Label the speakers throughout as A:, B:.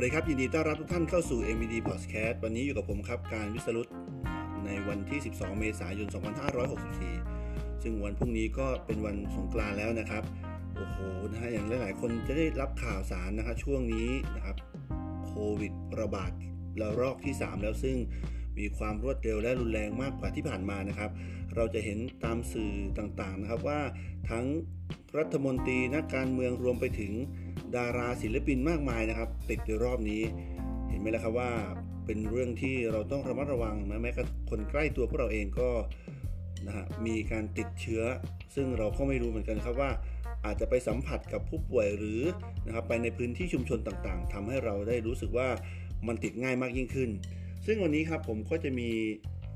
A: วัสดีครับ ยินดีต้อนรับทุกท่านเข้าสู่ MED Podcast วันนี้อยู่กับผมครับ การวิสรุตในวันที่ 12 เมษายน 2564 ซึ่งวันพรุ่งนี้ก็เป็นวันสงกรานต์แล้วนะครับ โอ้โหนะฮะอย่างหลาย ๆ คนจะได้รับข่าวสารนะครับช่วงนี้นะครับโควิดระบาดระลอกที่ 3 แล้วซึ่งมีความรวดเร็วและรุนแรงมากกว่าที่ผ่านมานะครับ เราจะเห็นตามสื่อต่าง ๆ นะครับว่าทั้งรัฐมนตรีนักการเมืองรวมไปถึง ดาราศิลปินมากมายนะครับ ติดในรอบนี้ เห็นไหมล่ะครับว่าเป็นเรื่องที่เราต้องระมัดระวังนะแม้กระทั่งคนใกล้ตัวพวกเราเองก็นะฮะมีการติดเชื้อ ซึ่งเราก็ไม่รู้เหมือนกันครับว่าอาจจะไปสัมผัสกับผู้ป่วยหรือนะครับไปในพื้นที่ชุมชนต่างๆทำให้เราได้รู้สึกว่ามันติดง่ายมากยิ่งขึ้น ซึ่งวันนี้ครับผมก็จะมี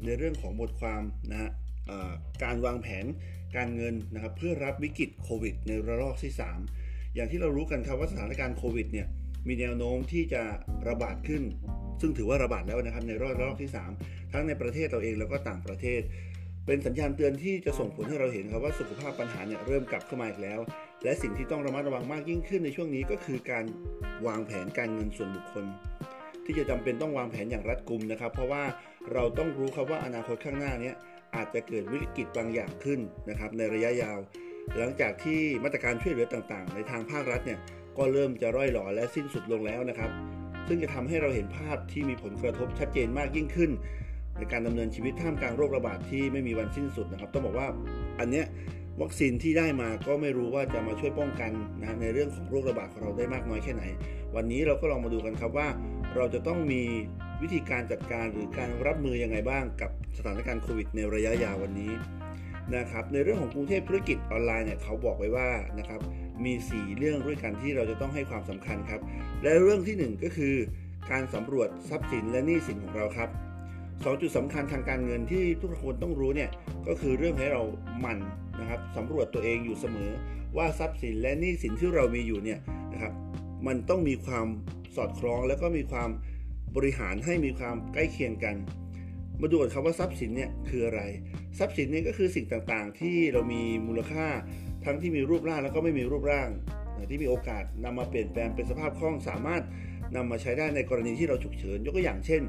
A: ในเรื่องของบทความนะฮะการวางแผนการเงินนะครับเพื่อรับวิกฤตโควิดในระลอกที่3 อย่างที่เรารู้กันครับว่าสถานการณ์โควิดเนี่ยมีแนวโน้มที่จะระบาดขึ้น ซึ่งถือว่าระบาดแล้วนะครับในรอบระลอกที่ 3 ทั้งในประเทศเราเองแล้วก็ต่างประเทศ เป็นสัญญาณเตือนที่จะส่งผลให้เราเห็นครับว่าสุขภาพปัญหาเนี่ยเริ่มกลับเข้ามาอีกแล้ว และสิ่งที่ต้องระมัดระวังมากยิ่งขึ้นในช่วงนี้ก็คือการวางแผนการเงินส่วนบุคคล ที่จะจำเป็นต้องวางแผนอย่างรัดกุมนะครับ เพราะว่าเราต้องรู้ครับว่าอนาคตข้างหน้านี้อาจจะเกิดวิกฤตบางอย่างขึ้นนะครับในระยะยาว หลังจากที่มาตรการช่วยเหลือต่างๆ ในทางภาครัฐเนี่ยก็เริ่มจะร่อยหล่อและสิ้นสุดลงแล้วนะครับ ซึ่งจะทำให้เราเห็นภาพที่มีผลกระทบชัดเจนมากยิ่งขึ้น ในการดำเนินชีวิตท่ามกลางโรคระบาดที่ไม่มีวันสิ้นสุดนะครับ ต้องบอกว่าอันเนี้ยวัคซีนที่ได้มาก็ไม่รู้ว่าจะมาช่วยป้องกันนะในเรื่องของโรคระบาดของเราได้มากน้อยแค่ไหน วันนี้เราก็ลองมาดูกันครับว่า เราจะต้องมีวิธีการจัดการหรือการรับมือยังไงบ้างกับสถานการณ์โควิดในระยะยาววันนี้ นะครับในเรื่องของกรุงเทพธุรกิจออนไลน์เนี่ยเขาบอกไว้ว่านะครับมี 4 เรื่องด้วยกันที่เราจะต้องให้ความสำคัญครับ และเรื่องที่ 1 ก็คือ การสำรวจทรัพย์สินและหนี้สินของเราครับสองจุดสำคัญทางการเงินที่ทุกคนต้องรู้เนี่ยก็คือเรื่องให้เราหมั่นนะครับสำรวจตัวเองอยู่เสมอ ว่าทรัพย์สินและหนี้สินที่เรามีอยู่เนี่ยนะครับมันต้องมีความสอดคล้อง แล้วก็มีความบริหารให้มีความใกล้เคียงกัน มาดูกันครับว่าทรัพย์สินเนี่ยคืออะไร ทรัพย์สินเนี่ยก็คือสิ่งต่างๆ ที่เรามีมูลค่าทั้งที่มีรูปร่างแล้วก็ไม่มีรูปร่าง ที่มีโอกาสนำมาเปลี่ยนแปลงเป็นสภาพคล่องสามารถนำมาใช้ได้ในกรณีที่เราฉุกเฉิน ยกตัวอย่างเช่น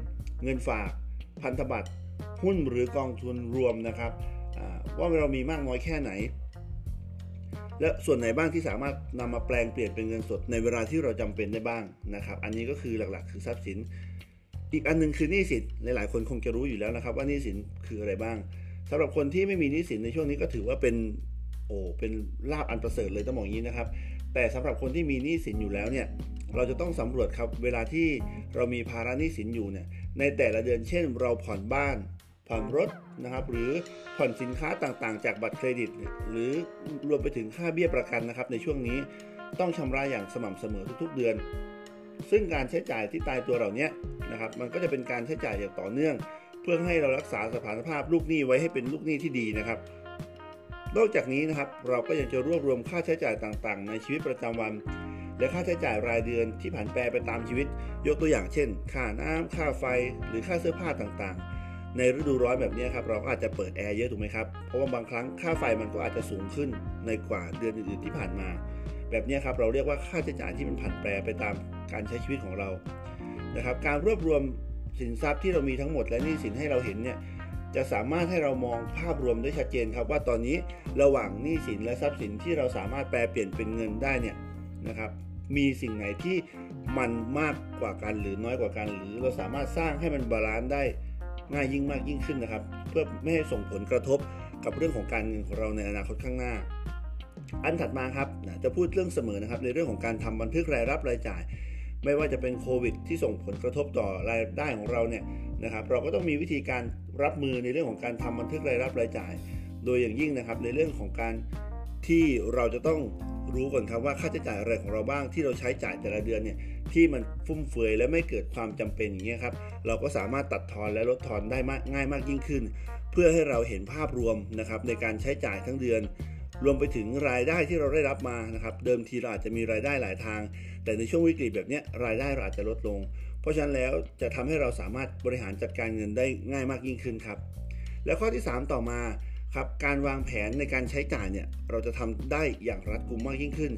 A: เงินฝาก พันธบัตร หุ้นหรือกองทุนรวมนะครับว่าเรามีมากน้อยแค่ไหน และส่วนไหนบ้างที่สามารถนำมาแปลงเปลี่ยนเป็นเงินสดในเวลาที่เราจำเป็นได้บ้างนะครับ อันนี้ก็คือหลักๆ คือทรัพย์สิน อีกอันนึงคือหนี้สินหลายๆคนคงจะรู้อยู่แล้วนะครับ ว่าหนี้สินคืออะไรบ้างสำหรับคนที่ไม่มีหนี้สินในช่วงนี้ก็ถือว่าเป็นโอ้เป็นลาบอันประเสริฐเลยต้องบอกอย่างนี้นะครับ แต่สำหรับคนที่มีหนี้สินอยู่แล้วเนี่ยเราจะต้องสำรวจครับเวลาที่เรามีภาระหนี้สินอยู่เนี่ยในแต่ละเดือนเช่น เราผ่อนบ้าน ผ่อนรถนะครับหรือผ่อนสินค้าต่างๆ จากบัตรเครดิต หรือรวมไปถึงค่าเบี้ยประกันนะครับในช่วงนี้ต้องชำระอย่างสม่ำเสมอทุกๆเดือน ซึ่งการใช้จ่ายที่ตายตัวเหล่านี้นะครับมันก็จะเป็นการใช้จ่ายอย่างต่อเนื่อง เพื่อให้เรารักษาสถานภาพลูกหนี้ไว้ให้เป็นลูกหนี้ที่ดีนะครับ นอกจากนี้นะครับเราก็ยังจะรวบรวมค่าใช้จ่ายต่างๆ ในชีวิตประจำวัน และค่าใช้จ่ายรายเดือนที่ผันแปรไปตามชีวิต ยกตัวอย่างเช่น ค่าน้ำค่าไฟ หรือค่าเสื้อผ้าต่างๆ ในฤดูร้อนแบบนี้ครับเราก็อาจจะเปิดแอร์เยอะถูกไหมครับ เพราะว่าบางครั้งค่าไฟมันก็อาจจะสูงขึ้นในกว่าเดือนอื่นๆที่ผ่านมา แบบนี้ครับเราเรียกว่าค่าใช้จ่ายที่มันผันแปรไปตามการใช้ชีวิตของเรานะครับการรวบรวมสินทรัพย์ที่เรามีทั้งหมดและหนี้สินให้เราเห็นเนี่ยจะสามารถให้เรามองภาพรวมได้ชัดเจนครับว่าตอนนี้ระหว่างหนี้สินและทรัพย์สินที่เราสามารถแปรเปลี่ยนเป็นเงินได้เนี่ยนะครับมีสิ่งไหนที่มันมากกว่ากันหรือน้อยกว่ากัน หรือเราสามารถสร้างให้มัน balance ได้ ง่ายยิ่งมากยิ่งขึ้นนะครับ เพื่อไม่ให้ส่งผลกระทบกับเรื่องของการเงินของเราในอนาคตข้างหน้า อันถัดมาครับจะพูดเรื่องเสมอนะครับในเรื่องของการทำบันทึกรายรับรายจ่าย ไม่ว่าจะเป็นโควิด ที่ส่งผลกระทบต่อรายได้ของเราเนี่ยนะครับเราก็ต้องมีวิธีการรับมือในเรื่องของการทำบันทึกรายรับรายจ่าย โดยอย่างยิ่งนะครับในเรื่องของการที่เราจะต้อง รู้ก่อนครับว่าค่าใช้จ่ายอะไรของเราบ้างที่เราใช้จ่ายแต่ละเดือนเนี่ยที่มันฟุ่มเฟือยและไม่เกิดความจำเป็นอย่างเงี้ยครับเราก็สามารถตัดทอนและลดทอนได้มากง่ายมากยิ่งขึ้น เพื่อให้เราเห็นภาพรวมนะครับในการใช้จ่ายทั้งเดือน รวมไปถึงรายได้ที่เราได้รับมานะครับเดิมทีเราอาจจะมีรายได้หลายทาง แต่ในช่วงวิกฤตแบบนี้รายได้เราอาจจะลดลง เพราะฉะนั้นแล้วจะทำให้เราสามารถบริหารจัดการเงินได้ง่ายมากยิ่งขึ้นครับแล้วข้อที่ 3 ต่อมา ครับการวางแผนในการใช้จ่ายเนี่ยเราจะทำได้อย่างรัดกุมมากยิ่งขึ้น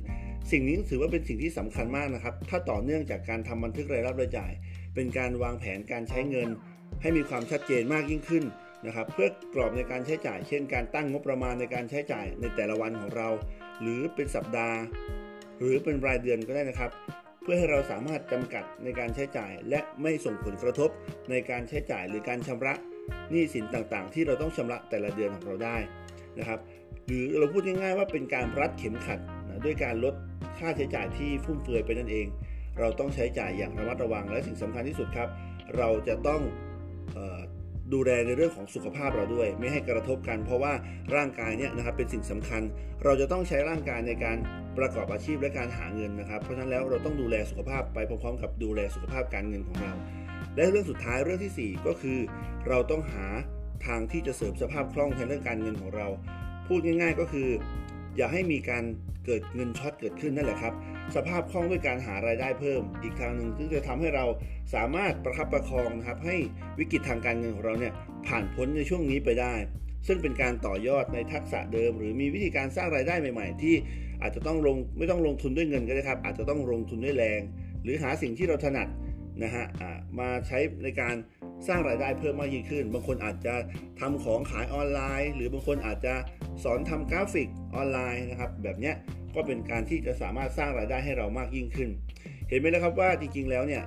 A: สิ่งนี้ถือว่าเป็นสิ่งที่สำคัญมากนะครับ ถ้าต่อเนื่องจากการทำบันทึกรายรับรายจ่าย เป็นการวางแผนการใช้เงิน ให้มีความชัดเจนมากยิ่งขึ้นนะครับเพื่อกรอบในการใช้จ่าย เช่น การตั้งงบประมาณในการใช้จ่ายในแต่ละวันของเรา หรือเป็นสัปดาห์ หรือเป็นรายเดือนก็ได้นะครับ เพื่อให้เราสามารถจำกัดในการใช้จ่าย และไม่ส่งผลกระทบในการใช้จ่ายหรือการชำระ หนี้สินต่างๆ ที่เราต้องชำระแต่ละเดือนของเราได้นะครับ หรือเราพูดง่ายๆว่าเป็นการรัดเข็มขัดนะด้วยการลดค่าใช้จ่ายที่ฟุ่มเฟือยไปนั่นเอง เราต้องใช้จ่ายอย่างระมัดระวังและสิ่งสำคัญที่สุดครับ เราจะต้องออดูแลในเรื่องของสุขภาพเราด้วย ไม่ให้กระทบกัน เพราะว่าร่างกายเนี่ยนะครับเป็นสิ่งสำคัญ เราจะต้องใช้ร่างกายในการประกอบอาชีพและการหาเงินนะครับ เพราะฉะนั้นแล้วเราต้องดูแลสุขภาพไปพร้อมๆ กับดูแลสุขภาพการเงินของเรา และเรื่องสุดท้ายเรื่องที่ 4 ก็คือ เราต้องหาทางที่จะเสริมสภาพคล่องในเรื่องการเงินของเรา พูดง่าย ๆ ก็คือ อย่าให้มีการเกิดเงินช็อตเกิดขึ้นนั่นแหละครับ สภาพคล่องด้วยการหารายได้เพิ่ม อีกทางหนึ่งซึ่งจะทำให้เราสามารถประคับประคองนะครับให้วิกฤตทางการเงินของเราเนี่ยผ่านพ้นในช่วงนี้ไปได้ ซึ่งเป็นการต่อยอดในทักษะเดิม หรือมีวิธีการสร้างรายได้ใหม่ ๆ ที่อาจจะต้องลงไม่ต้องลงทุนด้วยเงินก็ได้ครับ อาจจะต้องลงทุนด้วยแรง หรือหาสิ่งที่เราถนัด นะฮะมาใช้ในการสร้างรายได้เพิ่มมากยิ่งขึ้น บางคนอาจจะทำของขายออนไลน์ หรือบางคนอาจจะสอนทำกราฟิกออนไลน์นะครับ แบบนี้ก็เป็นการที่จะสามารถสร้างรายได้ให้เรามากยิ่งขึ้น เห็นไหมแล้วครับว่าจริงๆแล้วเนี่ย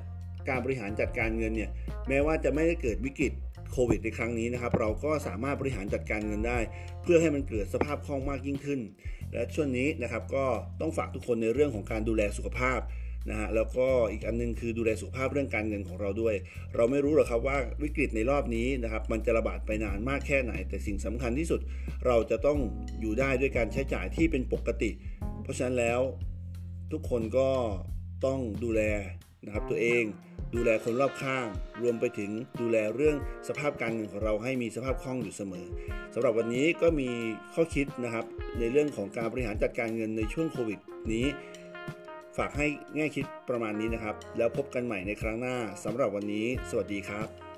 A: การบริหารจัดการเงินเนี่ยแม้ว่าจะไม่ได้เกิดวิกฤตโควิดในครั้งนี้นะครับ เราก็สามารถบริหารจัดการเงินได้ เพื่อให้มันเกิดสภาพคล่องมากยิ่งขึ้น และช่วงนี้นะครับก็ต้องฝากทุกคนในเรื่องของการดูแลสุขภาพ นะฮะแล้วก็อีกอันนึงคือดูแลสุขภาพเรื่องการเงินของเราด้วย เราไม่รู้หรอกครับว่าวิกฤตในรอบนี้นะครับมันจะระบาดไปนานมากแค่ไหน แต่สิ่งสำคัญที่สุดเราจะต้องอยู่ได้ด้วยการใช้จ่ายที่เป็นปกติ เพราะฉะนั้นแล้วทุกคนก็ต้องดูแลนะครับตัวเองดูแลคนรอบข้าง รวมไปถึงดูแลเรื่องสภาพการเงินของเราให้มีสภาพคล่องอยู่เสมอสำหรับวันนี้ก็มีข้อคิดนะครับในเรื่องของการบริหารจัดการเงินในช่วงโควิดนี้ ฝากให้แง่คิดประมาณนี้นะครับ แล้วพบกันใหม่ในครั้งหน้าสำหรับวันนี้ สวัสดีครับ